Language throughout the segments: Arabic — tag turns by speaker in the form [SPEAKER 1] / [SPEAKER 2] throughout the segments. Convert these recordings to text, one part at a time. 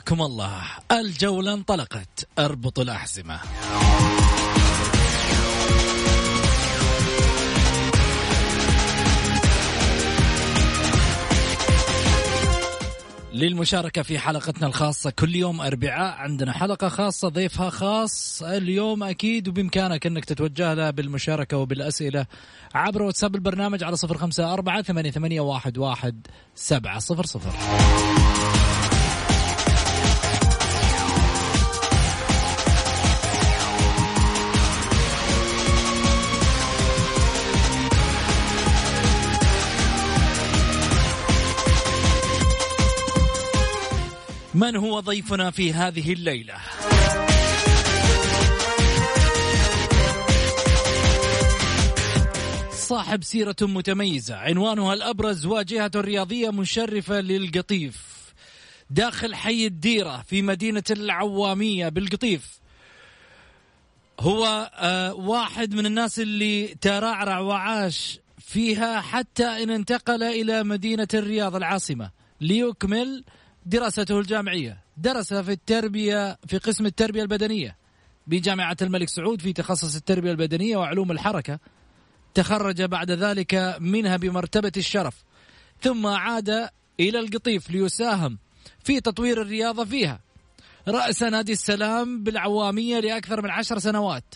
[SPEAKER 1] حياكم الله. الجولة انطلقت. اربطوا الأحزمة. للمشاركة في حلقتنا الخاصة كل يوم أربعاء عندنا حلقة خاصة ضيفها خاص. اليوم أكيد وبإمكانك أنك تتوجه له بالمشاركة وبالأسئلة عبر واتساب البرنامج على صفر خمسة أربعة ثمانية, واحد سبعة صفر صفر. من هو ضيفنا في هذه الليلة؟ صاحب سيرة متميزة عنوانها الأبرز واجهة رياضية مشرفة للقطيف. داخل حي الديرة في مدينة العوامية بالقطيف. هو آه واحد من الناس اللي ترعرع وعاش فيها حتى إن انتقل إلى مدينة الرياض العاصمة. ليكمل دراسته الجامعية. درس في التربية في قسم التربية البدنية. بجامعة الملك سعود في تخصص التربية البدنية وعلوم الحركة. تخرج بعد ذلك منها بمرتبة الشرف. ثم عاد إلى القطيف ليساهم في تطوير الرياضة فيها. رأس نادي السلام بالعوامية لأكثر من عشر سنوات.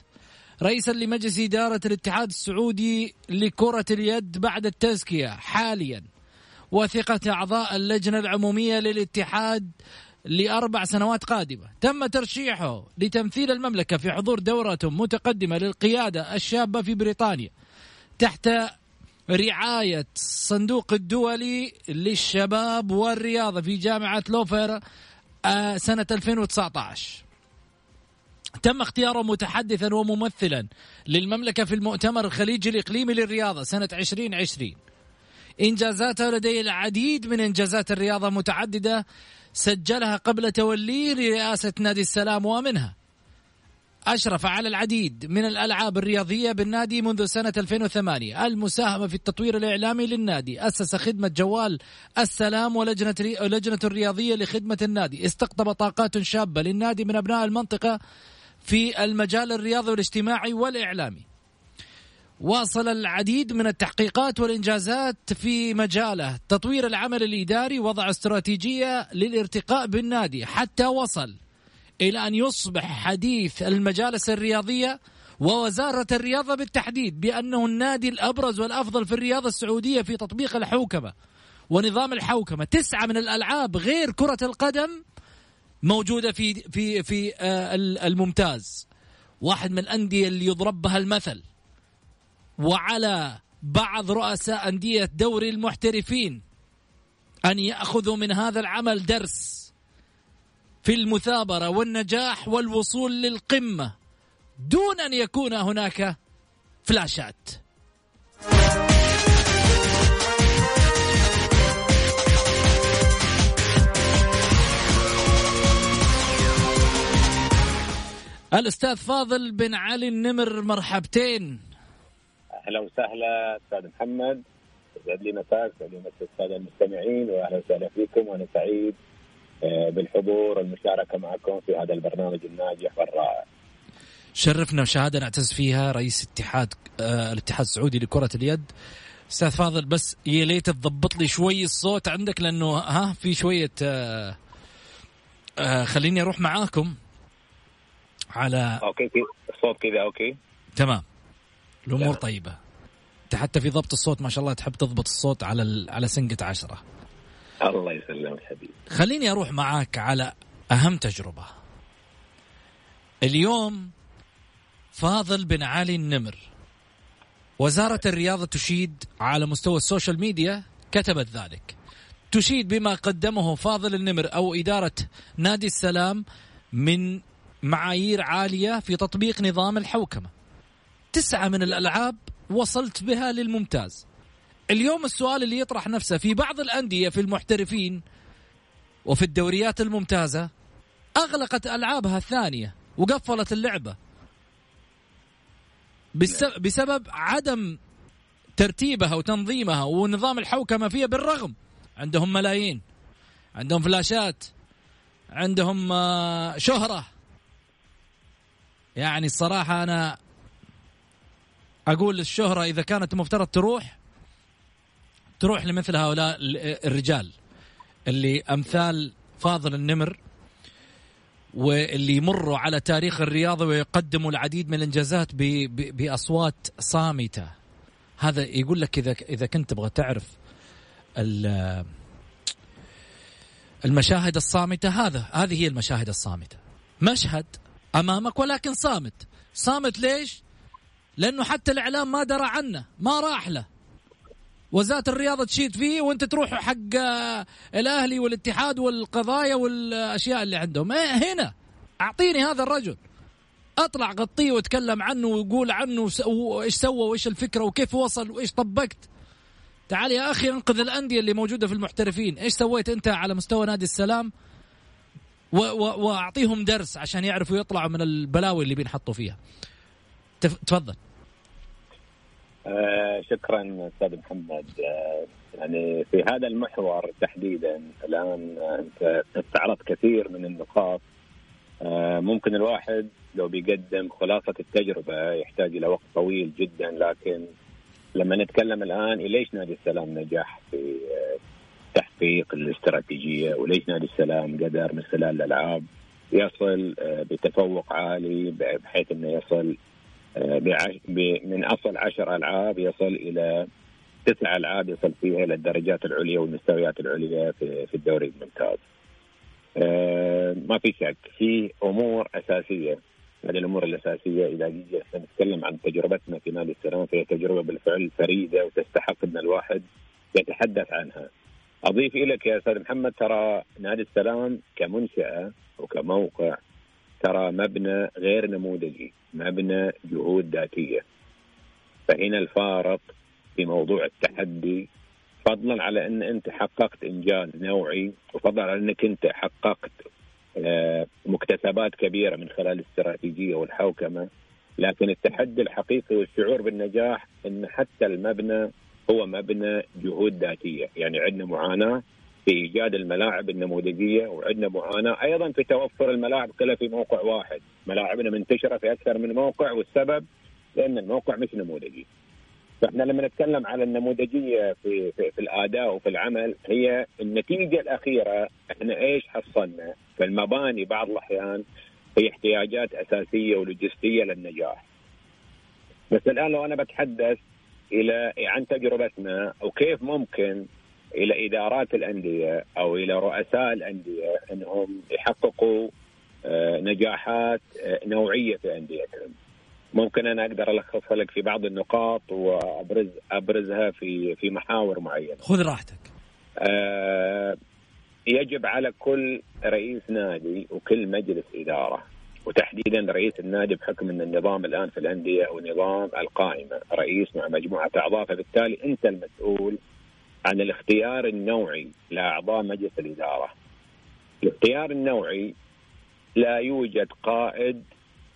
[SPEAKER 1] رئيسا لمجلس إدارة الاتحاد السعودي لكرة اليد بعد التزكية حاليا. وثقة أعضاء اللجنة العمومية للاتحاد لأربع سنوات قادمة. تم ترشيحه لتمثيل المملكة في حضور دورة متقدمة للقيادة الشابة في بريطانيا تحت رعاية الصندوق الدولي للشباب والرياضة في جامعة لوفر آه، سنة 2019 تم اختياره متحدثا وممثلا للمملكة في المؤتمر الخليجي الإقليمي للرياضة سنة 2020 إنجازاته لديه العديد من إنجازات الرياضة متعددة سجلها قبل توليه لرئاسة نادي السلام ومنها. أشرف على العديد من الألعاب الرياضية بالنادي منذ سنة 2008 المساهمة في التطوير الإعلامي للنادي. أسس خدمة جوال السلام ولجنة لجنة الرياضية لخدمة النادي. استقطب طاقات شابة للنادي من أبناء المنطقة في المجال الرياضي والاجتماعي والإعلامي. واصل العديد من التحقيقات والإنجازات في مجاله. تطوير العمل الإداري وضع استراتيجية للارتقاء بالنادي حتى وصل إلى أن يصبح حديث المجالس الرياضية ووزارة الرياضة بالتحديد بأنه النادي الأبرز والأفضل في الرياضة السعودية في تطبيق الحوكمة ونظام الحوكمة. تسعة من الألعاب غير كرة القدم موجودة في في في آه، الممتاز. واحد من الأندية اللي يضرب بها المثل. وعلى بعض رؤساء أندية دوري المحترفين أن يأخذوا من هذا العمل درس في المثابرة والنجاح والوصول للقمة دون أن يكون هناك فلاشات. الأستاذ فاضل بن علي النمر مرحبتين.
[SPEAKER 2] أهلا وسهلا أستاذ محمد. يسعد لي مساك يسعد لي مساك الساده المستمعين واهلا وسهلا فيكم وأنا سعيد آه، بالحضور والمشاركة معكم في هذا البرنامج الناجح والرائع.
[SPEAKER 1] شرفنا وشهادة نعتز فيها رئيس اتحاد آه الاتحاد السعودي لكرة اليد. أستاذ فاضل بس يا ليت تضبط لي شوي الصوت عندك لأنه ها في شوية آه آه خليني أروح معاكم على
[SPEAKER 2] okay الصوت كذا okay.
[SPEAKER 1] تمام. الأمور طيبة. أنت حتى في ضبط الصوت ما شاء الله تحب تضبط الصوت على على سنقة عشرة.
[SPEAKER 2] الله يسلمك حبيبي.
[SPEAKER 1] خليني أروح معاك على أهم تجربة. اليوم فاضل بن علي النمر. وزارة الرياضة تشيد على مستوى السوشيال ميديا كتبت ذلك. تشيد بما قدمه فاضل النمر أو إدارة نادي السلام من معايير عالية في تطبيق نظام الحوكمة. تسعة من الألعاب وصلت بها للممتاز. اليوم السؤال اللي يطرح نفسه في بعض الأندية في المحترفين وفي الدوريات الممتازة أغلقت ألعابها الثانية وقفلت اللعبة. بسبب عدم ترتيبها وتنظيمها ونظام الحوكمة فيها بالرغم. عندهم ملايين عندهم فلاشات عندهم آه، شهرة. يعني الصراحة أنا أقول الشهرة إذا كانت مفترض تروح تروح لمثل هؤلاء الرجال اللي أمثال فاضل النمر واللي يمروا على تاريخ الرياضة ويقدموا العديد من الإنجازات بأصوات صامتة. هذا يقول لك إذا إذا كنت تبغى تعرف المشاهد الصامتة هذا هذه هي المشاهد الصامتة. مشهد أمامك ولكن صامت. صامت ليش؟ لأنه حتى الإعلام ما درى عنه ما راح له. وزارة الرياضة تشيد فيه وأنت تروح حق الأهلي والاتحاد والقضايا والأشياء اللي عندهم. إيه هنا. أعطيني هذا الرجل. أطلع غطيه وأتكلم عنه ويقول عنه وإيش سوى وإيش الفكرة وكيف وصل وإيش طبقت. تعال يا أخي انقذ الأندية اللي موجودة في المحترفين. إيش سويت أنت على مستوى نادي السلام؟ وأعطيهم درس عشان يعرفوا يطلعوا من البلاوي اللي بينحطوا فيها. تفضل.
[SPEAKER 2] آه شكرا أستاذ محمد. آه يعني في هذا المحور تحديدا الآن أنت استعرضت كثير من النقاط. آه ممكن الواحد لو بيقدم خلاصة التجربة يحتاج إلى وقت طويل جدا لكن لما نتكلم الآن ليش نادي السلام نجح في آه، تحقيق الاستراتيجية؟ وليش نادي السلام قدر من خلال الألعاب يصل آه، بتفوق عالي بحيث إنه يصل من أصل عشر ألعاب يصل إلى تسع ألعاب يصل فيها إلى الدرجات العليا والمستويات العليا في, في الدوري الممتاز. آه، ما في شك في أمور أساسية هذه الأمور الأساسية إذا جينا نتكلم عن تجربتنا في نادي السلام فهي تجربة بالفعل فريدة وتستحق إن الواحد يتحدث عنها. أضيف لك يا أستاذ محمد ترى نادي السلام كمنشأة وكموقع ترى مبنى غير نموذجي مبنى جهود ذاتية. فهنا الفارق في موضوع التحدي فضلا على أن أنت حققت إنجاز نوعي وفضلا على أنك أنت حققت آه، مكتسبات كبيرة من خلال الاستراتيجية والحوكمة. لكن التحدي الحقيقي والشعور بالنجاح إن حتى المبنى هو مبنى جهود ذاتية، يعني عندنا معاناة في إيجاد الملاعب النموذجية وعندنا معاناه أيضا في توفر الملاعب كلها في موقع واحد، ملاعبنا منتشرة في أكثر من موقع والسبب لأن الموقع مش نموذجي. فإحنا لما نتكلم على النموذجية في, في في الآداء وفي العمل هي النتيجة الأخيرة إحنا إيش حصلنا؟ فالمباني بعض الأحيان هي احتياجات أساسية ولوجستية للنجاح. بس الآن لو أنا بتحدث إلى عن تجربتنا أو كيف ممكن إلى إدارات الأندية أو إلى رؤساء الأندية إنهم يحققوا آه، نجاحات آه، نوعية في أنديتهم. ممكن أنا أقدر ألخصها لك في بعض النقاط وابرز أبرزها في في محاور معينة.
[SPEAKER 1] خذ راحتك.
[SPEAKER 2] آه، يجب على كل رئيس نادي وكل مجلس إدارة وتحديدا رئيس النادي بحكم إن النظام الآن في الأندية هو نظام القائمة رئيس مع مجموعة أعضاء فبالتالي أنت المسؤول عن الاختيار النوعي لأعضاء مجلس الإدارة. الاختيار النوعي لا يوجد قائد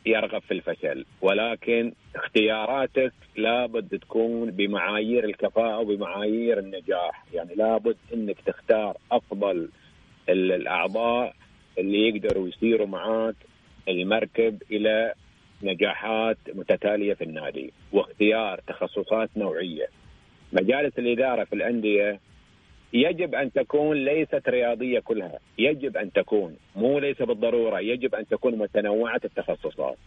[SPEAKER 2] يرغب في الفشل ولكن اختياراتك لابد تكون بمعايير الكفاءة وبمعايير النجاح يعني لابد إنك تختار أفضل الأعضاء اللي يقدروا يسيروا معاك المركب إلى نجاحات متتالية في النادي واختيار تخصصات نوعية. مجالس الإدارة في الأندية يجب أن تكون ليست رياضية كلها، يجب أن تكون مو ليس بالضرورة، يجب أن تكون متنوعة التخصصات.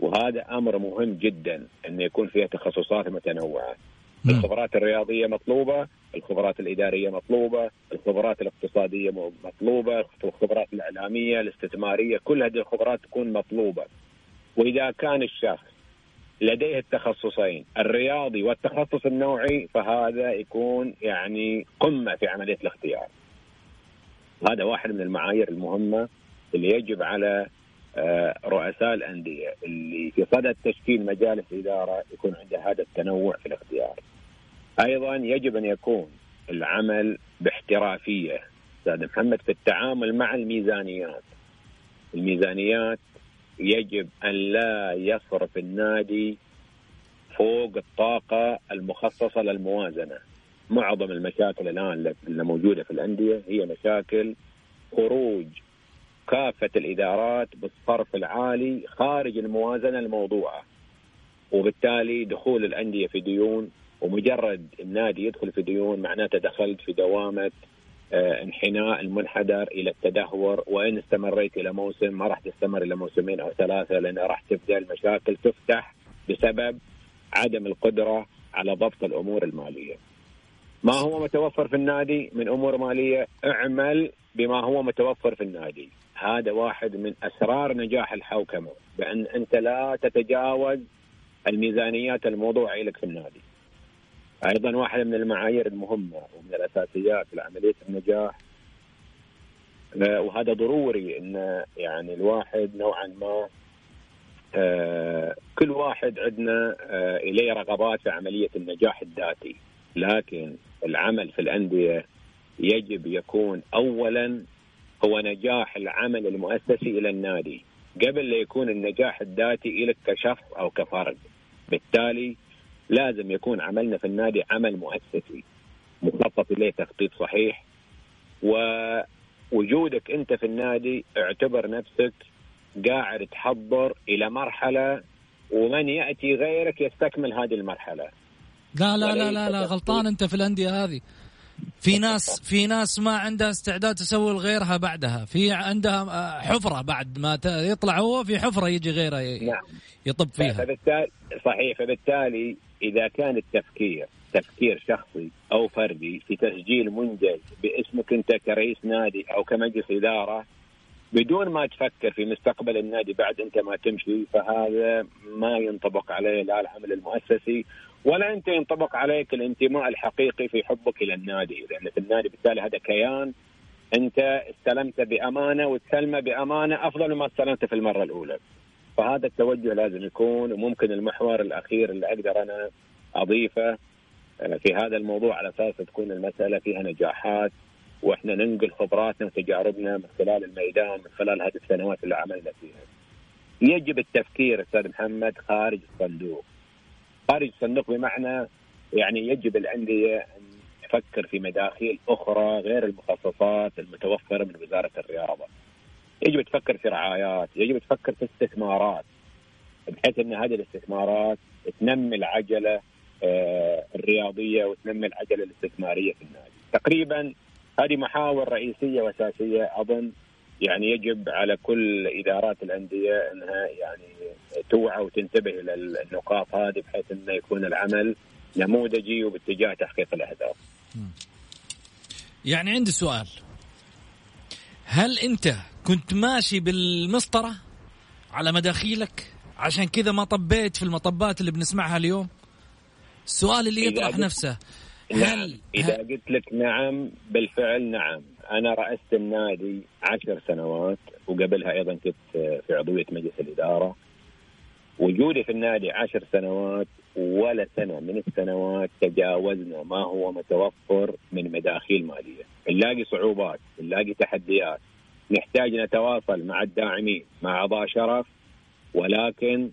[SPEAKER 2] وهذا أمر مهم جدا أن يكون فيها تخصصات متنوعة. الخبرات الرياضية مطلوبة، الخبرات الإدارية مطلوبة، الخبرات الاقتصادية مطلوبة، الخبرات الإعلامية، الاستثمارية، كل هذه الخبرات تكون مطلوبة. وإذا كان الشخص لديه التخصصين الرياضي والتخصص النوعي فهذا يكون يعني قمة في عملية الاختيار. هذا واحد من المعايير المهمة اللي يجب على آه، رؤساء الأندية اللي في صدد تشكيل مجالس إدارة يكون عنده هذا التنوع في الاختيار. أيضا يجب أن يكون العمل باحترافية أستاذ محمد في التعامل مع الميزانيات. الميزانيات يجب أن لا يصرف النادي فوق الطاقة المخصصة للموازنة. معظم المشاكل الآن اللي موجودة في الأندية هي مشاكل خروج كافة الإدارات بالصرف العالي خارج الموازنة الموضوعة. وبالتالي دخول الأندية في ديون ومجرد النادي يدخل في ديون معناته دخلت في دوامة آه، انحناء المنحدر إلى التدهور وإن استمريت إلى موسم ما راح تستمر إلى موسمين أو ثلاثة لأن راح تبدأ المشاكل تفتح بسبب عدم القدرة على ضبط الأمور المالية. ما هو متوفر في النادي من أمور مالية اعمل بما هو متوفر في النادي. هذا واحد من أسرار نجاح الحوكمة بأن أنت لا تتجاوز الميزانيات الموضوعة لك في النادي. أيضا واحدة من المعايير المهمة ومن الأساسيات لعملية النجاح. وهذا ضروري إن يعني الواحد نوعا ما آه، كل واحد عندنا آه، إليه رغبات في عملية النجاح الذاتي. لكن العمل في الأندية يجب يكون اولا هو نجاح العمل المؤسسي إلى النادي. قبل لا يكون النجاح الذاتي لك كشخص أو كفرد. بالتالي لازم يكون عملنا في النادي عمل مؤسسي مخطط إليه تخطيط صحيح. ووجودك أنت في النادي اعتبر نفسك قاعد تحضر إلى مرحلة ومن يأتي غيرك يستكمل هذه المرحلة.
[SPEAKER 1] لا لا لا لا, لا غلطان أنت في الأندية هذه. في ناس في ناس ما عندها استعداد تسوي غيرها بعدها في عندها آه، حفرة بعد ما يطلع هو في حفرة يجي غيره نعم. يطب فيها
[SPEAKER 2] فبالتالي صحيح فبالتالي إذا كان التفكير تفكير شخصي أو فردي في تسجيل منجز باسمك أنت كرئيس نادي أو كمجلس إدارة بدون ما تفكر في مستقبل النادي بعد أنت ما تمشي فهذا ما ينطبق عليه لا العمل المؤسسي ولا أنت ينطبق عليك الانتماء الحقيقي في حبك إلى النادي لأن في النادي بالتالي هذا كيان أنت استلمت بأمانة وتسلمه بأمانة أفضل مما استلمته في المرة الأولى. فهذا التوجه لازم يكون وممكن المحور الأخير اللي أقدر أنا أضيفه آه، في هذا الموضوع على أساس تكون المسألة فيها نجاحات وإحنا ننقل خبراتنا وتجاربنا من خلال الميدان من خلال هذه السنوات اللي عملنا فيها. يجب التفكير أستاذ محمد خارج الصندوق. خارج الصندوق بمعنى يعني يجب الأندية أن تفكر في مداخيل أخرى غير المخصصات المتوفرة من وزارة الرياضة. يجب تفكر في رعايات، يجب تفكر في استثمارات بحيث أن هذه الاستثمارات تنمي العجلة آه، الرياضية وتنمي العجلة الاستثمارية في النادي. تقريبا هذه محاور رئيسية وأساسية أظن يعني يجب على كل إدارات الأندية أنها يعني توعى وتنتبه إلى النقاط هذه بحيث انه يكون العمل نموذجي وباتجاه تحقيق الأهداف.
[SPEAKER 1] يعني عندي سؤال هل أنت كنت ماشي بالمسطرة على مداخيلك عشان كذا ما طبيت في المطبات اللي بنسمعها اليوم؟ السؤال اللي يطرح نفسه
[SPEAKER 2] هل إذا هل قلت لك نعم بالفعل نعم أنا رأست النادي عشر سنوات وقبلها أيضا كنت في عضوية مجلس الإدارة. وجودي في النادي عشر سنوات ولا سنة من السنوات تجاوزنا ما هو متوفر من مداخيل مالية، نلاقي صعوبات، نلاقي تحديات، نحتاج نتواصل مع الداعمين، مع اعضاء شرف. ولكن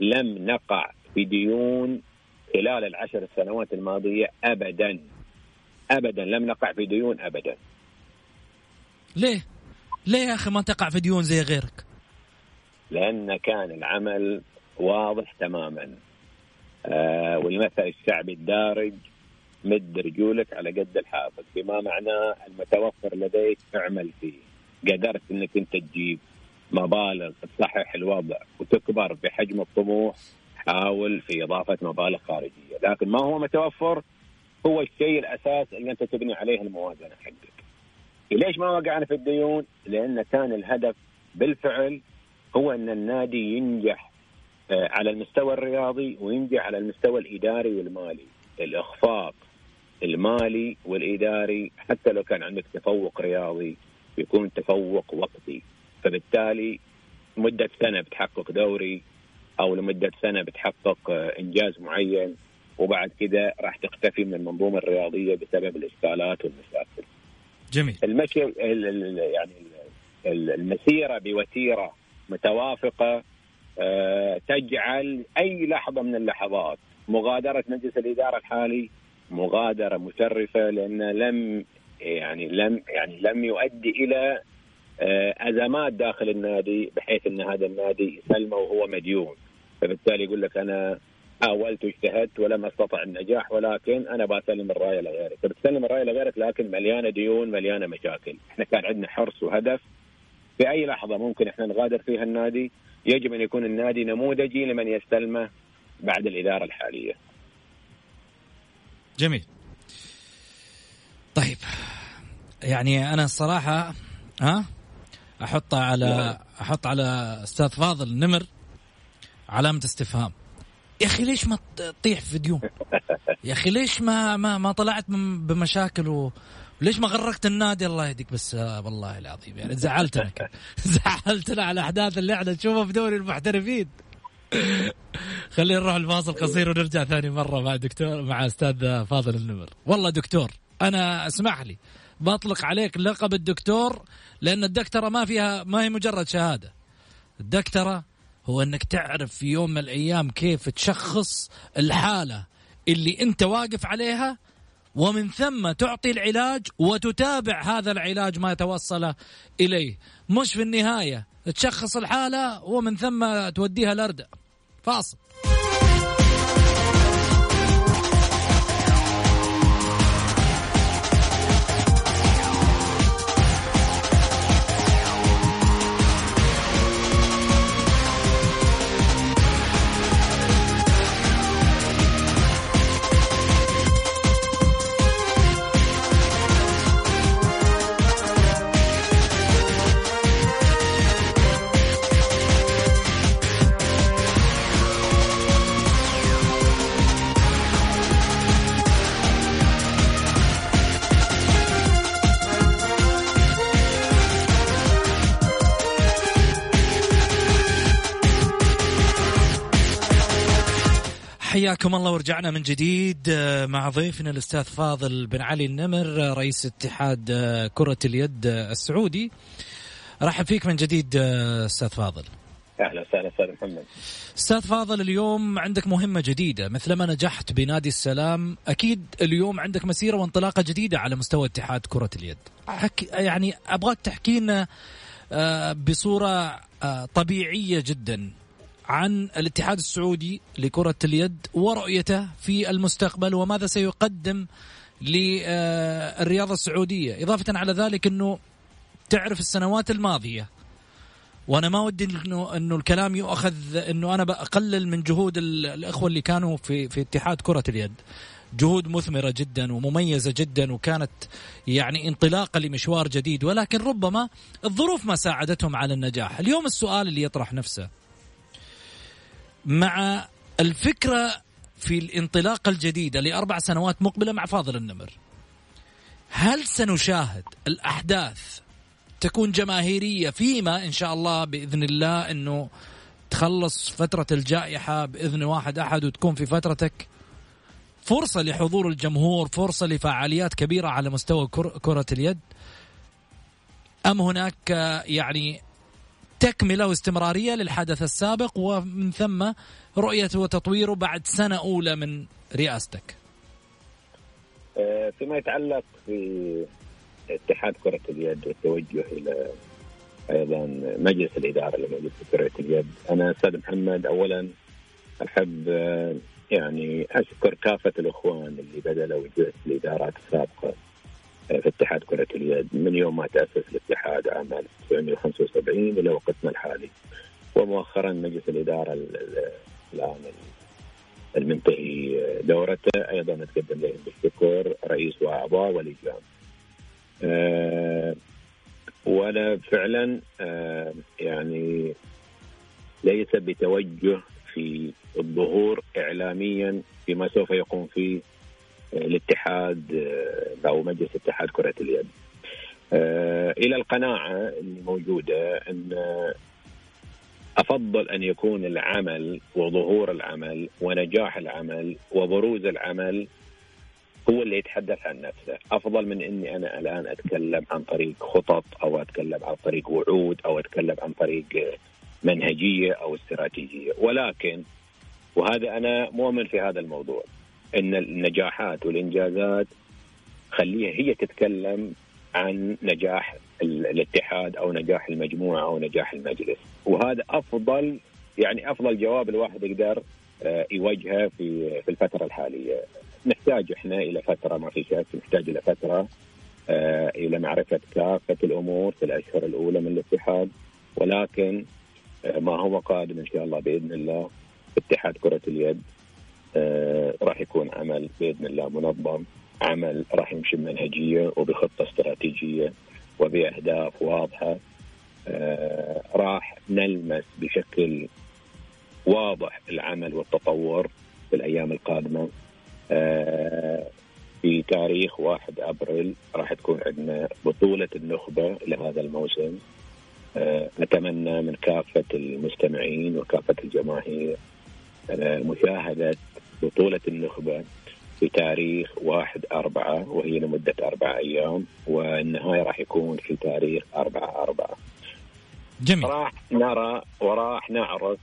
[SPEAKER 2] لم نقع في ديون خلال العشر سنوات الماضية ابدا. ابدا لم نقع في ديون ابدا.
[SPEAKER 1] ليه؟ ليه يا أخي ما تقع في ديون زي غيرك؟
[SPEAKER 2] لأن كان العمل واضح تماما. آه والمثل الشعبي الدارج مد رجولك على قد الحافظ بما معناه المتوفر لديك اعمل فيه. قدرت إنك أنت تجيب مبالغ تصحح الوضع وتكبر بحجم الطموح حاول في إضافة مبالغ خارجية. لكن ما هو متوفر؟ هو الشيء الأساس اللي أنت تبني عليه الموازنة حقك. ليش ما وقعنا في الديون؟ لأن كان الهدف بالفعل هو أن النادي ينجح آه، على المستوى الرياضي وينجح على المستوى الإداري والمالي، الإخفاق المالي والإداري حتى لو كان عندك تفوق رياضي يكون تفوق وقتي، فبالتالي مدة سنة بتحقق دوري أو لمدة سنة بتحقق آه، إنجاز معين وبعد كده راح تختفي من المنظومة الرياضية بسبب الإشكالات والمشاكل.
[SPEAKER 1] جميل.
[SPEAKER 2] المشي يعني المسيرة بوتيرة متوافقة آه، تجعل أي لحظة من اللحظات مغادرة مجلس الإدارة الحالي مغادرة مشرفة لأن لم يعني لم يعني لم يؤدي إلى آه، أزمات داخل النادي بحيث أن هذا النادي يسلمه وهو مديون. فبالتالي يقول لك أنا حاولت واجتهدت ولم استطع النجاح ولكن أنا بسلم الرايه لغيرك، بتسلم الرايه لغيرك لكن مليانة ديون مليانة مشاكل، إحنا كان عندنا حرص وهدف. في أي لحظة ممكن إحنا نغادر فيها النادي، يجب أن يكون النادي نموذجي لمن يستلمه بعد الإدارة الحالية.
[SPEAKER 1] جميل. طيب يعني أنا الصراحة ها أحط على أحط على أستاذ فاضل نمر علامة استفهام. يا أخي ليش ما تطيح في ديون؟ يا أخي ليش ما ما ما طلعت بمشاكل و... ليش ما غرقت النادي؟ الله يهديك بس آه والله العظيم يعني زعلتنا زعلتنا على الاحداث اللي إحنا نشوفها في دوري المحترفين. خلينا نروح الفاصل قصير ونرجع ثاني مرة مع دكتور مع أستاذ فاضل النمر. والله دكتور أنا اسمح لي بطلق عليك لقب الدكتور لأن الدكتورة ما فيها ما هي مجرد شهادة. الدكتورة هو إنك تعرف في يوم من الأيام كيف تشخص الحالة اللي أنت واقف عليها ومن ثم تعطي العلاج وتتابع هذا العلاج ما توصل إليه. مش في النهاية تشخص الحالة ومن ثم توديها الاردى فاصل. حياكم الله ورجعنا من جديد آه، مع ضيفنا الأستاذ فاضل بن علي النمر آه، رئيس اتحاد آه، كرة اليد السعودي. رحب فيك من جديد أستاذ فاضل.
[SPEAKER 2] أهلا وسهلا أستاذ محمد.
[SPEAKER 1] أستاذ فاضل اليوم عندك مهمة جديدة مثلما نجحت بنادي السلام أكيد اليوم عندك مسيرة وانطلاقة جديدة على مستوى اتحاد كرة اليد. حك يعني أبغاك تحكي لنا بصورة طبيعية جدا عن الاتحاد السعودي لكرة اليد ورؤيته في المستقبل وماذا سيقدم للرياضة السعودية. إضافة على ذلك أنه تعرف السنوات الماضية وأنا ما ودي إنه إنه الكلام يؤخذ إنه أنا بقلل من جهود الأخوة اللي كانوا في في اتحاد كرة اليد. جهود مثمرة جدا ومميزة جدا وكانت يعني انطلاقة لمشوار جديد ولكن ربما الظروف ما ساعدتهم على النجاح. اليوم السؤال اللي يطرح نفسه مع الفكرة في الانطلاقة الجديدة لأربع سنوات مقبلة مع فاضل النمر. هل سنشاهد الأحداث تكون جماهيرية فيما إن شاء الله بإذن الله أنه تخلص فترة الجائحة بإذن واحد أحد وتكون في فترتك؟ فرصة لحضور الجمهور فرصة لفعاليات كبيرة على مستوى كرة اليد. أم هناك يعني تكملة واستمرارية للحدث السابق ومن ثم رؤية وتطويره بعد سنة أولى من رئاستك.
[SPEAKER 2] آه، فيما يتعلق في اتحاد كرة اليد والتوجه إلى أيضا مجلس الإدارة لمجلس كرة اليد أنا أستاذ محمد أولا أحب آه، يعني أشكر كافة الإخوان اللي بذلوا جهد الإدارات السابقة. في اتحاد كرة اليد. من يوم ما تأسس الاتحاد عام 1975 إلى وقتنا الحالي. ومؤخرا مجلس الإدارة الآن المنتهي دورته. أيضا نتقدم لهم بالشكر رئيس وأعضاء ولجان أه وأنا فعلا أه يعني ليس بتوجه في الظهور إعلاميا فيما سوف يقوم فيه الاتحاد آه، أو مجلس اتحاد كرة اليد. آه، إلى القناعة اللي موجودة أن أفضل أن يكون العمل وظهور العمل ونجاح العمل وبروز العمل هو اللي يتحدث عن نفسه أفضل من إني أنا الآن أتكلم عن طريق خطط أو أتكلم عن طريق وعود أو أتكلم عن طريق منهجية أو استراتيجية ولكن وهذا أنا مؤمن في هذا الموضوع إن النجاحات والإنجازات خليها هي تتكلم عن نجاح الاتحاد أو نجاح المجموعة أو نجاح المجلس. وهذا أفضل يعني أفضل جواب الواحد يقدر آه، يواجهه في في الفترة الحالية. نحتاج إحنا إلى فترة ما في شك نحتاج إلى فترة آه، إلى معرفة كافة الأمور في الأشهر الأولى من الاتحاد. ولكن آه، ما هو قادم إن شاء الله بإذن الله. اتحاد كرة اليد. راح يكون عمل بإذن الله منظم عمل راح يمشي بمنهجية وبخطة استراتيجية وبأهداف واضحة. آه، راح نلمس بشكل واضح العمل والتطور في الأيام القادمة. آه، في تاريخ 1 أبريل راح تكون عندنا بطولة النخبة لهذا الموسم. نتمنى من كافة المستمعين وكافة الجماهير مشاهدة بطولة النخبة في تاريخ واحد أربعة وهي لمدة أربعة أيام والنهاية راح يكون في تاريخ أربعة أربعة.
[SPEAKER 1] جميل.
[SPEAKER 2] راح نرى وراح نعرف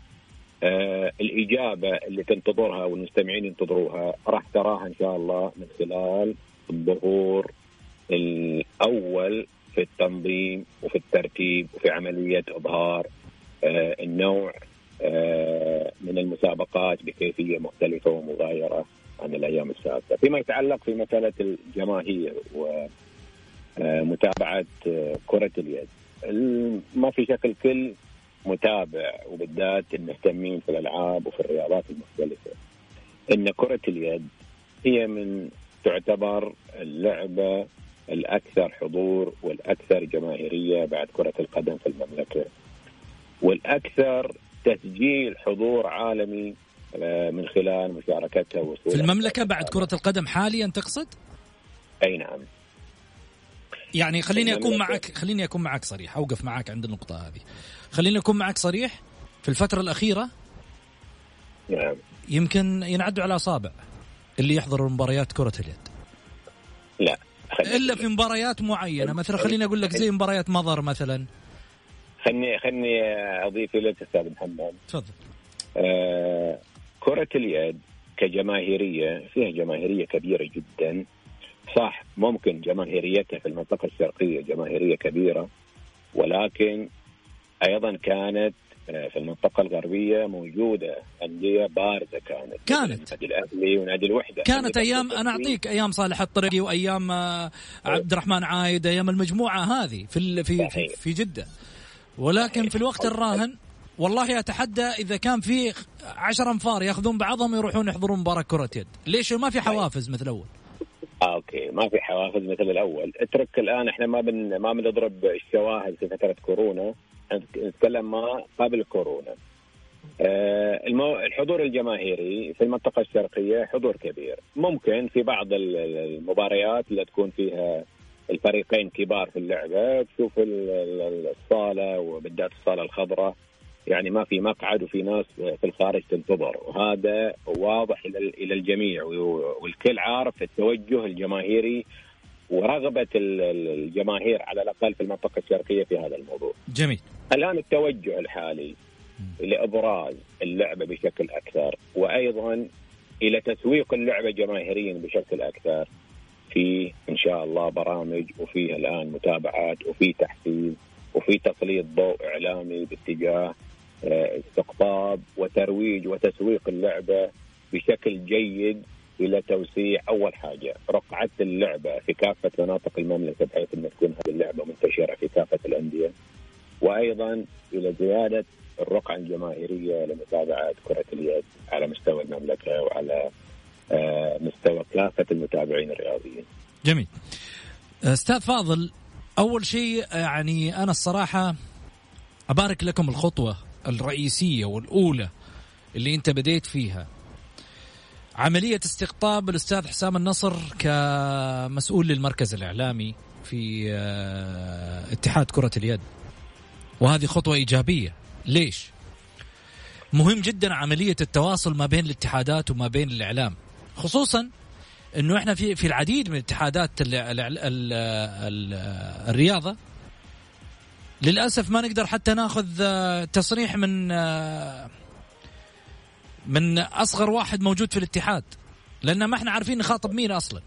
[SPEAKER 2] آه الإجابة اللي تنتظرها والمستمعين ينتظروها راح تراها إن شاء الله من خلال الظهور الأول في التنظيم وفي الترتيب وفي عملية إظهار آه النوع من المسابقات بكيفية مختلفة ومغايرة عن الأيام السابقة، فيما يتعلق في مسألة الجماهير ومتابعة آه، كرة اليد. ما في شك الكل متابع وبالذات المهتمين في الألعاب وفي الرياضات المختلفة إن كرة اليد هي من تعتبر اللعبة الأكثر حضور والأكثر جماهيرية بعد كرة القدم في المملكة. والأكثر تسجيل حضور عالمي آه، من خلال مشاركتها
[SPEAKER 1] في المملكة بعد كرة القدم حاليا تقصد؟
[SPEAKER 2] أي نعم.
[SPEAKER 1] يعني خليني أكون معك خليني أكون معك صريح أوقف معك عند النقطة هذه. خليني أكون معك صريح في الفترة الأخيرة
[SPEAKER 2] نعم.
[SPEAKER 1] يمكن ينعدوا على أصابع اللي يحضروا مباريات كرة اليد.
[SPEAKER 2] لا
[SPEAKER 1] إلا في مباريات معينة مثلا خليني أقول لك زي مباريات مضر مثلا.
[SPEAKER 2] خلني خلني أضيف لك أستاذ محمد.
[SPEAKER 1] تفضل.
[SPEAKER 2] آه كرة اليد كجماهيرية فيها جماهيرية كبيرة جدا. صح ممكن جماهيريتها في المنطقة الشرقية جماهيرية كبيرة ولكن أيضا كانت آه، في المنطقة الغربية موجودة أندية بارزة كانت.
[SPEAKER 1] كانت.
[SPEAKER 2] نادي الأهلي ونادي الوحدة.
[SPEAKER 1] كانت أيام أنا أعطيك أيام صالح الطريقي وأيام آه، عبد الرحمن عايد أيام المجموعة هذه في في في, في جدة. ولكن في الوقت الراهن والله أتحدى إذا كان في عشر أنفار يأخذون بعضهم يروحون يحضرون مباراة كرة يد، ليش؟ ما في حوافز مثل الأول؟
[SPEAKER 2] آه، أوكي. ما في حوافز مثل الأول، اترك الآن إحنا ما بن ما بنضرب الشواهد في فترة كورونا، نتكلم ما قبل كورونا. آه المو... الحضور الجماهيري في المنطقة الشرقية حضور كبير، ممكن في بعض المباريات اللي تكون فيها الفريقين كبار في اللعبة. تشوف الصالة وبالذات الصالة الخضراء. يعني ما في مقعد وفي ناس في الخارج تنتظر. وهذا واضح إلى الجميع. والكل عارف التوجه الجماهيري ورغبة الجماهير على الأقل في المنطقة الشرقية في هذا الموضوع.
[SPEAKER 1] جميل.
[SPEAKER 2] الآن التوجه الحالي لأبراز اللعبة بشكل أكثر وأيضا إلى تسويق اللعبة جماهيريا بشكل أكثر. في إن شاء الله برامج وفي الآن متابعات وفي تحفيز وفي تسليط ضوء إعلامي باتجاه آه، استقطاب وترويج وتسويق اللعبة بشكل جيد إلى توسيع أول حاجة رقعة اللعبة في كافة مناطق المملكة بحيث أن تكون هذه اللعبة منتشرة في كافة الأندية وأيضا إلى زيادة الرقعة الجماهيرية لمتابعة كرة اليد على مستوى المملكة وعلى مستوى كافة المتابعين الرياضيين.
[SPEAKER 1] جميل. أستاذ فاضل أول شيء يعني أنا الصراحة أبارك لكم الخطوة الرئيسية والأولى اللي أنت بديت فيها عملية استقطاب الأستاذ حسام النصر كمسؤول للمركز الإعلامي في آه، اتحاد كرة اليد وهذه خطوة إيجابية ليش؟ مهم جدا عملية التواصل ما بين الاتحادات وما بين الإعلام خصوصا إنه إحنا في في العديد من اتحادات ال ال ال ال الرياضة. للأسف ما نقدر حتى ناخذ آه، تصريح من آه، من أصغر واحد موجود في الاتحاد. لأن ما إحنا عارفين نخاطب مين أصلا.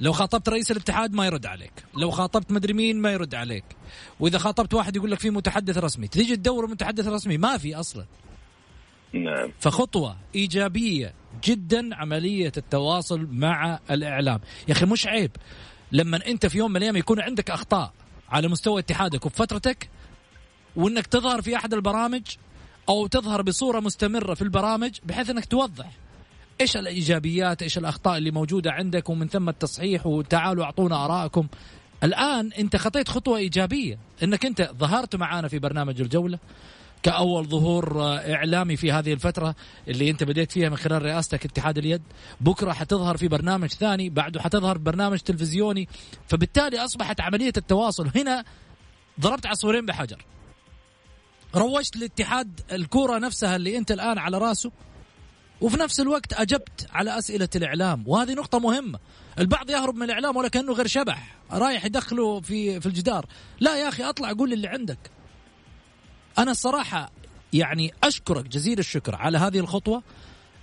[SPEAKER 1] لو خاطبت رئيس الاتحاد ما يرد عليك. لو خاطبت مدري مين ما يرد عليك. وإذا خاطبت واحد يقول لك في متحدث رسمي. تيجي تدور متحدث رسمي ما في أصلا.
[SPEAKER 2] نعم.
[SPEAKER 1] فخطوة إيجابية جدا عملية التواصل مع الإعلام. يا أخي مش عيب لما أنت في يوم من الأيام يكون عندك أخطاء على مستوى اتحادك وفي فترتك وإنك تظهر في أحد البرامج أو تظهر بصورة مستمرة في البرامج بحيث إنك توضح إيش الإيجابيات إيش الأخطاء اللي موجودة عندك ومن ثم التصحيح وتعالوا أعطونا آرائكم. الآن أنت خطيت خطوة إيجابية إنك أنت ظهرت معانا في برنامج الجولة. كأول ظهور إعلامي في هذه الفترة اللي أنت بديت فيها من خلال رئاستك اتحاد اليد. بكرة حتظهر في برنامج ثاني بعده حتظهر برنامج تلفزيوني. فبالتالي أصبحت عملية التواصل. هنا ضربت عصفورين بحجر. روجت لاتحاد الكورة نفسها اللي أنت الآن على راسه. وفي نفس الوقت أجبت على أسئلة الإعلام. وهذه نقطة مهمة. البعض يهرب من الإعلام ولا كأنه غير شبح. رايح يدخله في في الجدار. لا يا أخي أطلع قول اللي عندك. أنا الصراحة يعني أشكرك جزيل الشكر على هذه الخطوة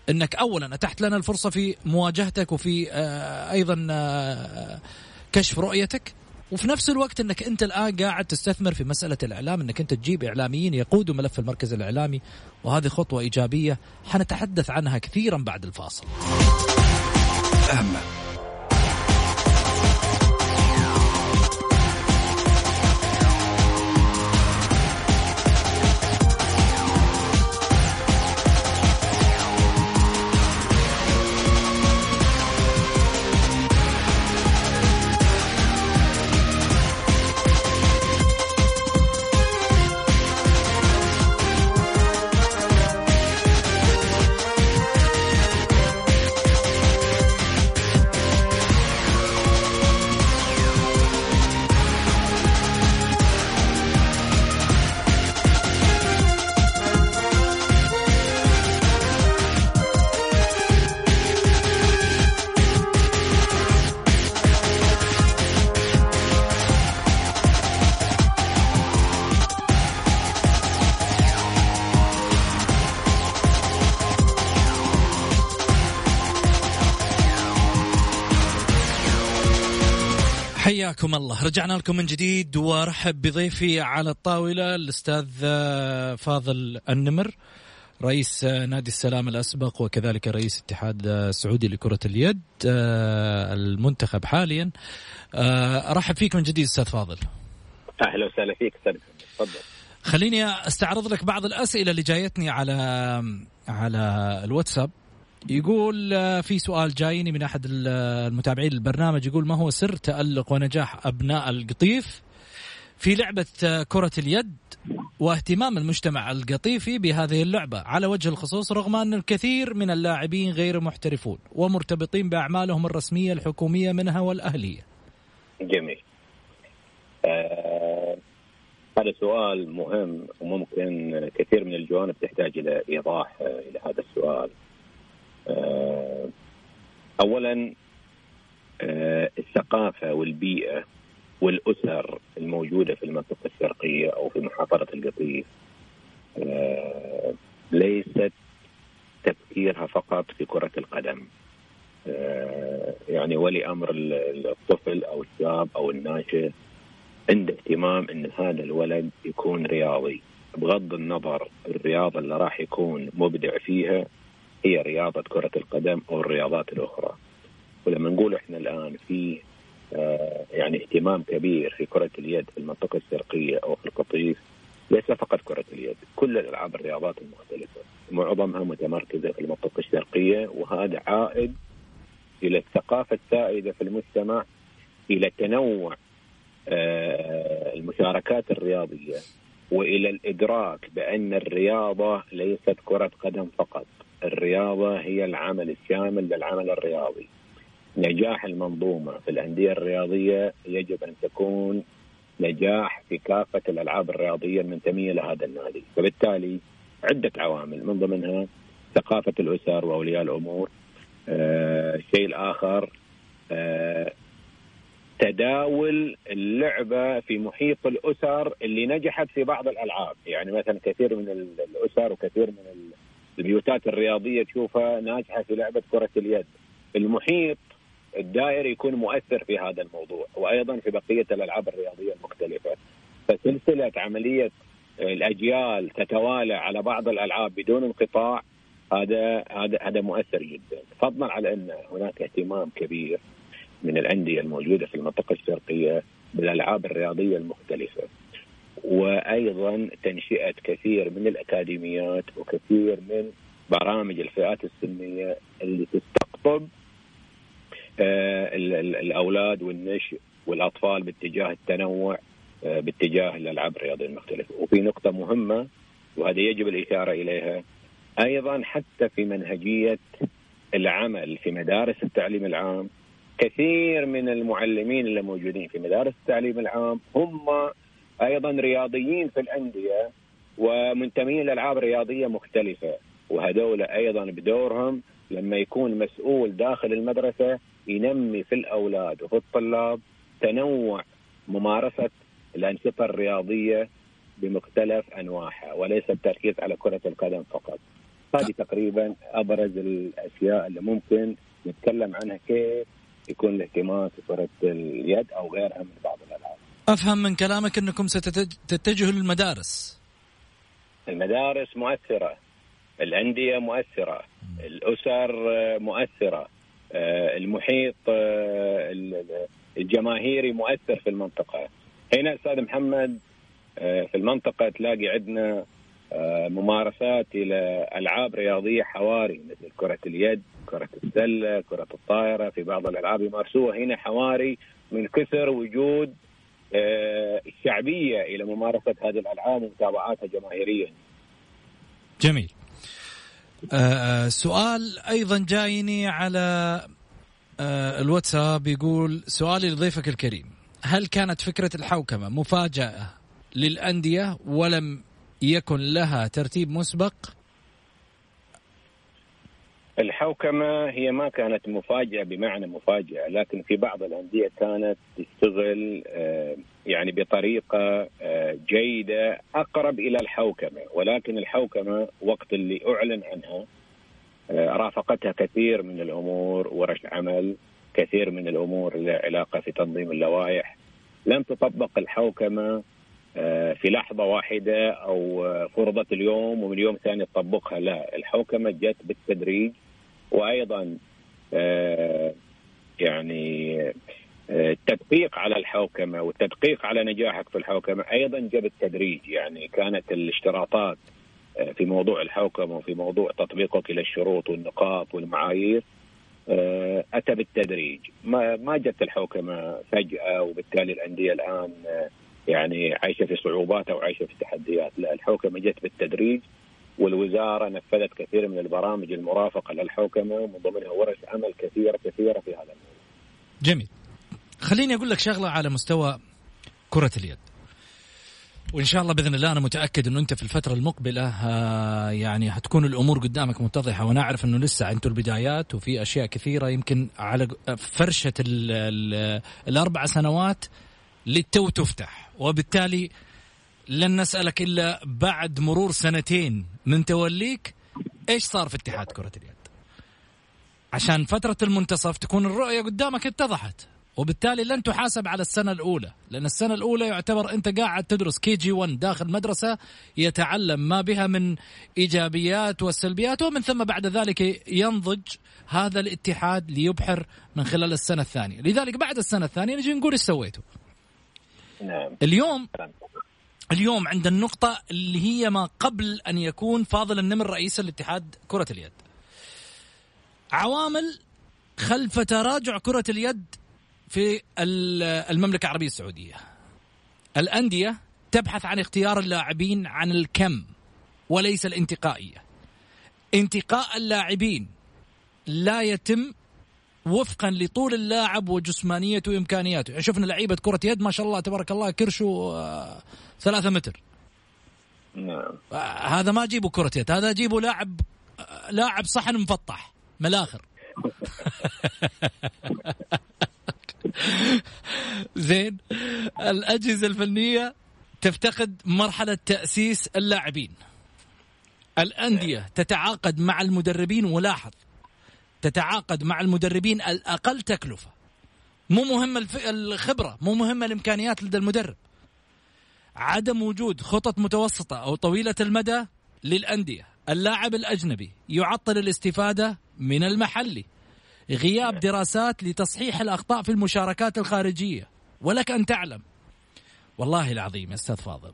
[SPEAKER 1] إنك اولا اتحت لنا الفرصة في مواجهتك وفي آه، أيضا آه، كشف رؤيتك وفي نفس الوقت إنك أنت الآن قاعد تستثمر في مسألة الإعلام إنك أنت تجيب إعلاميين يقودوا ملف المركز الإعلامي وهذه خطوة إيجابية حنتحدث عنها كثيرا بعد الفاصل. حياكم الله. رجعنا لكم من جديد وارحب بضيفي على الطاولة الأستاذ فاضل النمر رئيس نادي السلام الأسبق وكذلك رئيس اتحاد السعودي لكرة اليد المنتخب حاليا. أرحب فيك من جديد أستاذ فاضل.
[SPEAKER 2] أهلا وسهلا فيك أستاذ تفضل.
[SPEAKER 1] خليني أستعرض لك بعض الأسئلة اللي جايتني على على الواتساب. يقول آه، في سؤال جايني من أحد المتابعين للبرنامج يقول ما هو سر تألق ونجاح أبناء القطيف في لعبة آه، كرة اليد واهتمام المجتمع القطيفي بهذه اللعبة على وجه الخصوص رغم أن الكثير من اللاعبين غير محترفون ومرتبطين بأعمالهم الرسمية الحكومية منها والأهلية.
[SPEAKER 2] جميل. آه هذا سؤال مهم وممكن كثير من الجوانب تحتاج إلى إيضاح آه، إلى هذا السؤال. آه اولا آه الثقافة والبيئة والأسر الموجودة في المنطقة الشرقية أو في محافظة القطيف آه ليست تفكيرها فقط في كرة القدم. يعني ولي أمر الطفل أو الشاب أو الناشئ عنده اهتمام إن هذا الولد يكون رياضي بغض النظر الرياضة اللي راح يكون مبدع فيها هي رياضة كرة القدم أو الرياضات الأخرى. ولما نقول إحنا الآن في آه يعني اهتمام كبير في كرة اليد في المنطقة الشرقية أو في القطيف ليس فقط كرة اليد كل الألعاب الرياضات المختلفة. معظمها متمركزة في المنطقة الشرقية وهذا عائد إلى الثقافة السائدة في المجتمع إلى تنوع آه، المشاركات الرياضية وإلى الإدراك بأن الرياضة ليست كرة قدم فقط، الرياضة هي العمل الشامل للعمل الرياضي. نجاح المنظومة في الأندية الرياضية يجب أن تكون نجاح في كافة الألعاب الرياضية المنتمية لهذا النادي، فبالتالي عدة عوامل من ضمنها ثقافة الأسر وأولياء الأمور. آه الشيء الآخر آه تداول اللعبة في محيط الأسر اللي نجحت في بعض الألعاب، يعني مثلا كثير من الأسر وكثير من البيوتات الرياضية تشوفها ناجحة في لعبة كرة اليد. المحيط الدائري يكون مؤثر في هذا الموضوع وأيضا في بقية الألعاب الرياضية المختلفة. فسلسلة عملية الأجيال تتوالى على بعض الألعاب بدون انقطاع هذا هذا هذا مؤثر جدا، فضلا على أن هناك اهتمام كبير من الأندية الموجودة في المنطقة الشرقية بالألعاب الرياضية المختلفة وأيضا تنشئة كثير من الأكاديميات وكثير من برامج الفئات السنية اللي تستقطب آه، الأولاد والنشء والأطفال باتجاه التنوع آه، باتجاه الألعاب الرياضية المختلفة. وفي نقطة مهمة وهذا يجب الإشارة إليها أيضا حتى في منهجية العمل في مدارس التعليم العام كثير من المعلمين اللي موجودين في مدارس التعليم العام هم أيضا رياضيين في الأندية ومنتمين لألعاب رياضية مختلفة وهذول أيضا بدورهم لما يكون مسؤول داخل المدرسة ينمي في الأولاد وفي الطلاب تنوع ممارسة الأنشطة الرياضية بمختلف أنواعها وليس التركيز على كرة القدم فقط. هذه تقريبا أبرز الأشياء اللي ممكن نتكلم عنها كيف يكون الاهتمام في كرة اليد أو غيرها من بعض الألعاب
[SPEAKER 1] أفهم من كلامك أنكم ستتجهوا للمدارس.
[SPEAKER 2] المدارس مؤثرة الأندية مؤثرة الأسر مؤثرة آه، المحيط آه، الجماهيري مؤثر في المنطقة. هنا أستاذ محمد آه، في المنطقة تلاقي عندنا ممارسات إلى ألعاب رياضية حواري مثل كرة اليد، كرة السلة، كرة الطائرة، في بعض الألعاب يمارسوها. هنا حواري من كثر وجود آه، الشعبية إلى ممارسة هذه الألعاب ومتابعتها جماهيريا.
[SPEAKER 1] جميل. آه سؤال أيضا جايني على آه الواتساب يقول سؤالي لضيفك الكريم هل كانت فكرة الحوكمة مفاجأة للأندية ولم يكن لها ترتيب مسبق
[SPEAKER 2] الحوكمة هي ما كانت مفاجأة بمعنى مفاجأة لكن في بعض الأندية كانت تشتغل آه، يعني بطريقة آه، جيدة أقرب إلى الحوكمة. ولكن الحوكمة وقت اللي أعلن عنها آه، رافقتها كثير من الأمور ورش عمل كثير من الأمور اللي علاقة في تنظيم اللوائح. لم تطبق الحوكمة في لحظة واحدة أو آه، فرضت اليوم ومن يوم ثاني تطبقها. لا الحوكمة جت بالتدريج وأيضا آه، يعني التدقيق على الحوكمة والتدقيق على نجاحك في الحوكمة أيضا جاء بالتدريج يعني كانت الاشتراطات في موضوع الحوكمة وفي موضوع تطبيقك للشروط والنقاط والمعايير أتى بالتدريج. ما ما جت الحوكمة فجأة وبالتالي الأندية الآن يعني عايشة في صعوبات أو عايشة في تحديات، لا الحوكمة جت بالتدريج والوزارة نفذت كثير من البرامج المرافقة للحوكمة ومن ضمنها ورش عمل كثيرة كثيرة في هذا الموضوع.
[SPEAKER 1] جميل. خليني أقول لك شغلة على مستوى كرة اليد وإن شاء الله بإذن الله أنا متأكد إنه أنت في الفترة المقبلة آه يعني حتكون الأمور قدامك متضحة وأنا أعرف إنه لسه أنتم البدايات وفي أشياء كثيرة يمكن على فرشة ال ال الأربع سنوات للتو تفتح. وبالتالي لن نسألك إلا بعد مرور سنتين من توليك إيش صار في اتحاد كرة اليد؟ عشان فترة المنتصف تكون الرؤية قدامك اتضحت. وبالتالي لن تحاسب على السنة الأولى لأن السنة الأولى يعتبر أنت قاعد تدرس كي جي 1 داخل مدرسة يتعلم ما بها من إيجابيات والسلبيات ومن ثم بعد ذلك ينضج هذا الاتحاد ليبحر من خلال السنة الثانية. لذلك بعد السنة الثانية نجي نقول إيش سويتوا؟
[SPEAKER 2] نعم.
[SPEAKER 1] اليوم اليوم عند النقطة اللي هي ما قبل أن يكون فاضل النمر رئيس الاتحاد كرة اليد. عوامل خلف تراجع كرة اليد في المملكة العربية السعودية. الأندية تبحث عن اختيار اللاعبين عن الكم وليس الانتقائية. انتقاء اللاعبين لا يتم وفقا لطول اللاعب وجسمانيته وإمكانياته. يعني شفنا لعيبة كرة يد ما شاء الله تبارك الله كرشوا آه ثلاثة متر.
[SPEAKER 2] نعم.
[SPEAKER 1] آه هذا ما جيبوا كرة يد هذا جيبوا لاعب آه لاعب صحن مفطح من الآخر زين الأجهزة الفنية تفتقد مرحلة تأسيس اللاعبين. الأندية تتعاقد مع المدربين ولاحظ تتعاقد مع المدربين الأقل تكلفة. مو مهم الخبرة مو مهم الإمكانيات لدى المدرب. عدم وجود خطط متوسطة أو طويلة المدى للأندية. اللاعب الأجنبي يعطل الاستفادة من المحلي. غياب دراسات لتصحيح الأخطاء في المشاركات الخارجية. ولك أن تعلم. والله العظيم يا أستاذ فاضل.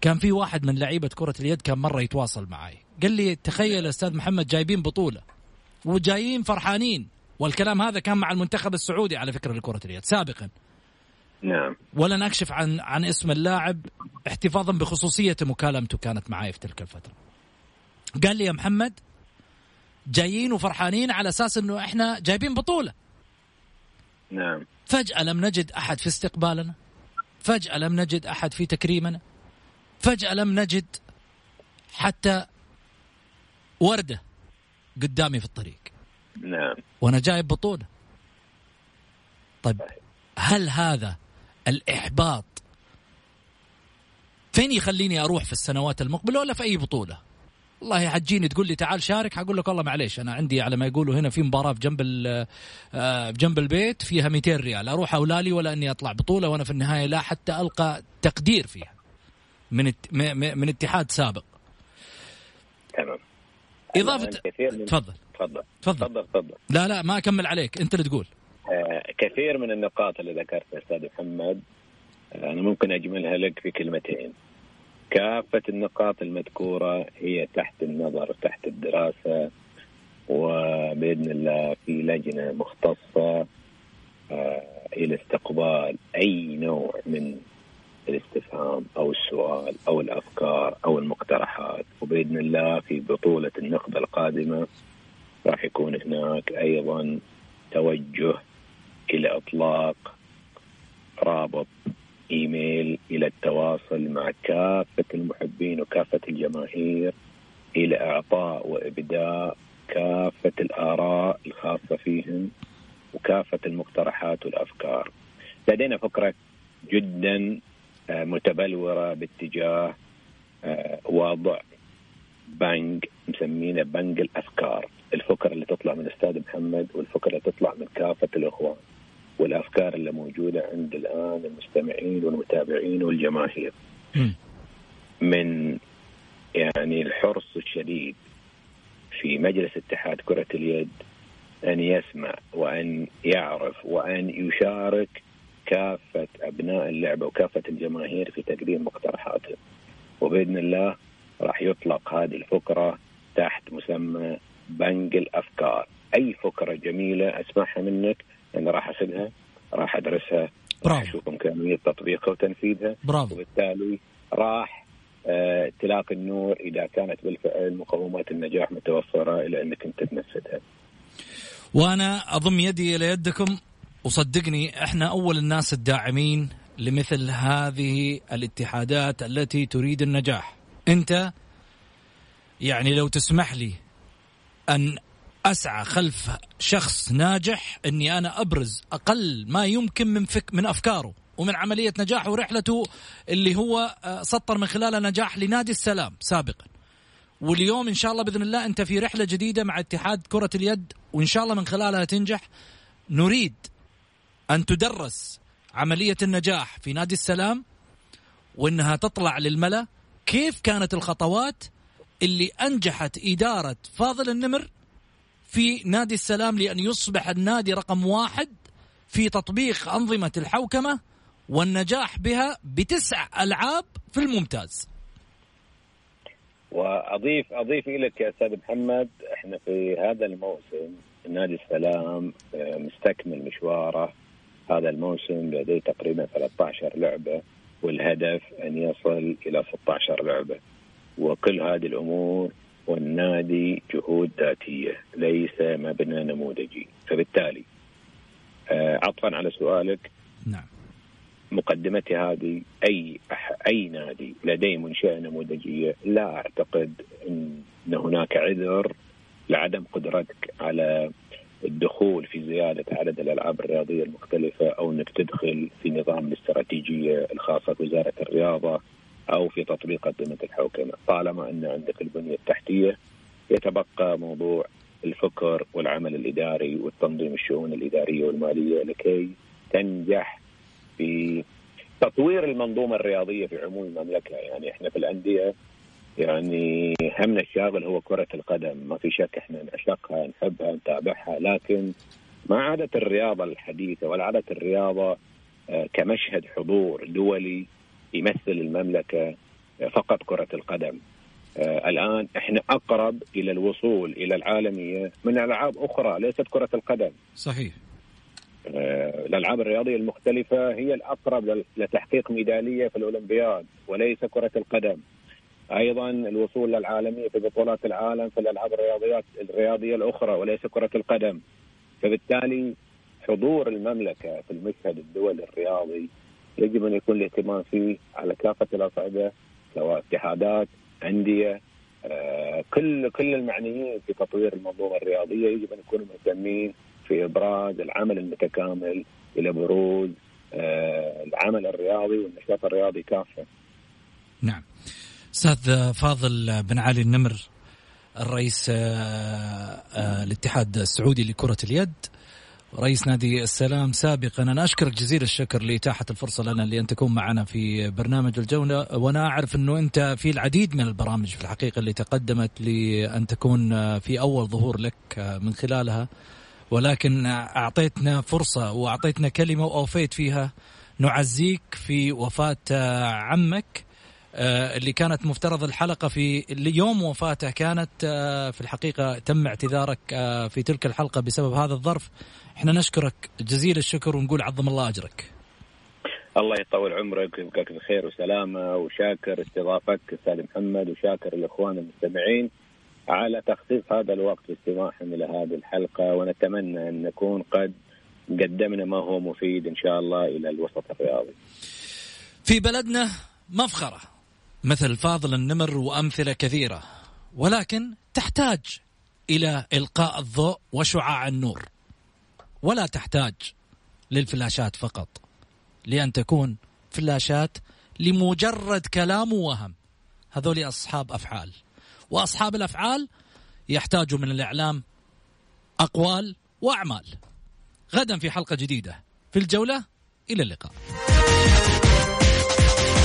[SPEAKER 1] كان في واحد من لعيبة كرة اليد كان مرة يتواصل معي. قال لي تخيل أستاذ محمد جايبين بطولة. وجايين فرحانين. والكلام هذا كان مع المنتخب السعودي على فكرة لكره اليد سابقا.
[SPEAKER 2] نعم.
[SPEAKER 1] ولن أكشف عن عن اسم اللاعب احتفاظا بخصوصية مكالمته كانت معي في تلك الفترة. قال لي يا محمد جايين وفرحانين على أساس إنه إحنا جايبين بطولة.
[SPEAKER 2] نعم.
[SPEAKER 1] فجأة لم نجد أحد في استقبالنا. فجأة لم نجد أحد في تكريمنا. فجأة لم نجد حتى ورده. قدامي في الطريق.
[SPEAKER 2] نعم.
[SPEAKER 1] وأنا جايب بطوله طيب هل هذا الإحباط فين يخليني أروح في السنوات المقبلة ولا في أي بطولة؟ والله حتجيني تقول لي تعال شارك حقول لك والله معليش أنا عندي على ما يقولوا هنا في مباراة في جنب جنب البيت فيها 200 ريال. أروح أولالي ولا إني أطلع بطولة وأنا في النهاية لا حتى ألقى تقدير فيها من من اتحاد سابق.
[SPEAKER 2] تمام.
[SPEAKER 1] اضافه
[SPEAKER 2] كثير من...
[SPEAKER 1] تفضل.
[SPEAKER 2] تفضل.
[SPEAKER 1] تفضل
[SPEAKER 2] تفضل.
[SPEAKER 1] لا لا ما أكمل عليك. أنت اللي تقول.
[SPEAKER 2] آه كثير من النقاط اللي ذكرتها أستاذ محمد آه أنا ممكن أجملها لك في كلمتين. كافة النقاط المذكورة هي تحت النظر تحت الدراسة وبإذن الله في لجنة مختصة آه إلى استقبال أي نوع من الاستفهام أو السؤال أو الأفكار أو المقترحات وبإذن الله في بطولة النخبة القادمة راح يكون هناك أيضا توجه إلى إطلاق رابط إيميل إلى التواصل مع كافة المحبين وكافة الجماهير إلى إعطاء وابداء كافة الآراء الخاصة فيهم وكافة المقترحات والأفكار. لدينا فكره جدا متبلورة باتجاه وضع بنك مسمينه بنك الأفكار، الفكرة اللي تطلع من الاستاذ محمد والفكرة اللي تطلع من كافة الإخوان. والأفكار اللي موجودة عند الآن المستمعين والمتابعين والجماهير. من يعني الحرص الشديد في مجلس اتحاد كرة اليد أن يسمع وأن يعرف وأن يشارك كافة أبناء اللعبة وكافة الجماهير في تقديم مقترحاتهم. وبإذن الله راح يطلق هذه الفكرة تحت مسمى بنك الأفكار. أي فكره جميلة أسمعها منك أنا راح اخذها راح أدرسها راح أشوف امكانيه تطبيقها وتنفيذها.
[SPEAKER 1] برافو.
[SPEAKER 2] وبالتالي راح آه تلاقي النور إذا كانت بالفعل مقومات النجاح متوفرة إلى أنك أنت تنفذها.
[SPEAKER 1] وأنا أضم يدي إلى يدكم. وصدقني إحنا أول الناس الداعمين لمثل هذه الاتحادات التي تريد النجاح. أنت يعني لو تسمح لي أن أسعى خلف شخص ناجح إني أنا أبرز أقل ما يمكن من فك من أفكاره ومن عملية نجاحه ورحلته اللي هو آه، سطر من خلالها نجاح لنادي السلام سابقا. واليوم إن شاء الله بإذن الله أنت في رحلة جديدة مع اتحاد كرة اليد وإن شاء الله من خلالها تنجح. نريد أن تدرس عملية النجاح في نادي السلام وإنها تطلع للملا كيف كانت الخطوات اللي أنجحت إدارة فاضل النمر في نادي السلام لأن يصبح النادي رقم واحد في تطبيق أنظمة الحوكمة والنجاح بها بتسع ألعاب في الممتاز.
[SPEAKER 2] واضيف أضيف لك يا أستاذ محمد إحنا في هذا الموسم نادي السلام آه، مستكمل مشواره هذا الموسم لديه تقريبا 13 لعبة والهدف أن يصل إلى 16 لعبة. وكل هذه الأمور والنادي جهود ذاتية ليس مبنى نموذجي. فبالتالي آه، عطفا على سؤالك.
[SPEAKER 1] نعم.
[SPEAKER 2] مقدمتي هذه أي أي نادي لديه منشأة نموذجية؟ لا أعتقد إن هناك عذر لعدم قدرتك على الدخول في زيادة عدد الألعاب الرياضية المختلفة أو إنك تدخل في نظام الاستراتيجية الخاصة بوزاره الرياضة أو في تطبيق أنظمة الحوكمة. طالما أن عندك البنية التحتية يتبقى موضوع الفكر والعمل الإداري والتنظيم الشؤون الإدارية والمالية لكي تنجح في تطوير المنظومة الرياضية في عموم المملكة. يعني إحنا في الأندية يعني همنا الشاغل هو كرة القدم. ما في شك إحنا نعشقها نحبها نتابعها. لكن ما عادت الرياضة الحديثة ولا عادت الرياضة آه، كمشهد حضور دولي يمثل المملكة آه، فقط كرة القدم. آه، الآن إحنا أقرب إلى الوصول إلى العالمية من ألعاب أخرى ليست كرة القدم.
[SPEAKER 1] صحيح.
[SPEAKER 2] الألعاب الرياضية المختلفة هي الأقرب لتحقيق ميدالية في الأولمبياد وليس كرة القدم. أيضا الوصول للعالمية في بطولات العالم في الألعاب الرياضيات الرياضية الأخرى وليس كرة القدم. فبالتالي حضور المملكة في المشهد الدولي الرياضي يجب أن يكون الاهتمام فيه على كافة الأصعدة سواء اتحادات، أندية، آه، كل كل المعنيين في تطوير المنظومة الرياضية يجب أن يكونوا مهتمين في إبراز العمل المتكامل إلى بروز آه، العمل الرياضي والنشاط الرياضي كافة.
[SPEAKER 1] نعم. أستاذ فاضل بن علي النمر الرئيس آه، آه، الاتحاد السعودي لكرة اليد. رئيس نادي السلام سابقا. أنا أشكرك جزيل الشكر لإتاحة الفرصة لنا لأن تكون معنا في برنامج الجولة. وأنا أعرف أنه أنت في العديد من البرامج في الحقيقة اللي تقدمت لأن تكون في أول ظهور لك من خلالها. ولكن أعطيتنا فرصة وأعطيتنا كلمة واوفيت فيها. نعزيك في وفاة عمك. آه، اللي كانت مفترض الحلقة في يوم وفاته كانت آه، في الحقيقة تم اعتذارك آه، في تلك الحلقة بسبب هذا الظرف. إحنا نشكرك جزيل الشكر ونقول عظم الله أجرك.
[SPEAKER 2] الله يطول عمرك ويبقاك بخير وسلامة وشاكر استضافتك أستاذ محمد وشاكر الإخوان المستمعين على تخصيص هذا الوقت استماعهم إلى هذه الحلقة. ونتمنى أن نكون قد قدمنا ما هو مفيد إن شاء الله إلى الوسط الرياضي.
[SPEAKER 1] في بلدنا مفخرة. مثل فاضل النمر وأمثلة كثيرة ولكن تحتاج إلى إلقاء الضوء وشعاع النور ولا تحتاج للفلاشات فقط لأن تكون فلاشات لمجرد كلام ووهم. هذول أصحاب أفعال وأصحاب الأفعال يحتاجوا من الإعلام أقوال وأعمال. غدا في حلقة جديدة. في الجولة إلى اللقاء.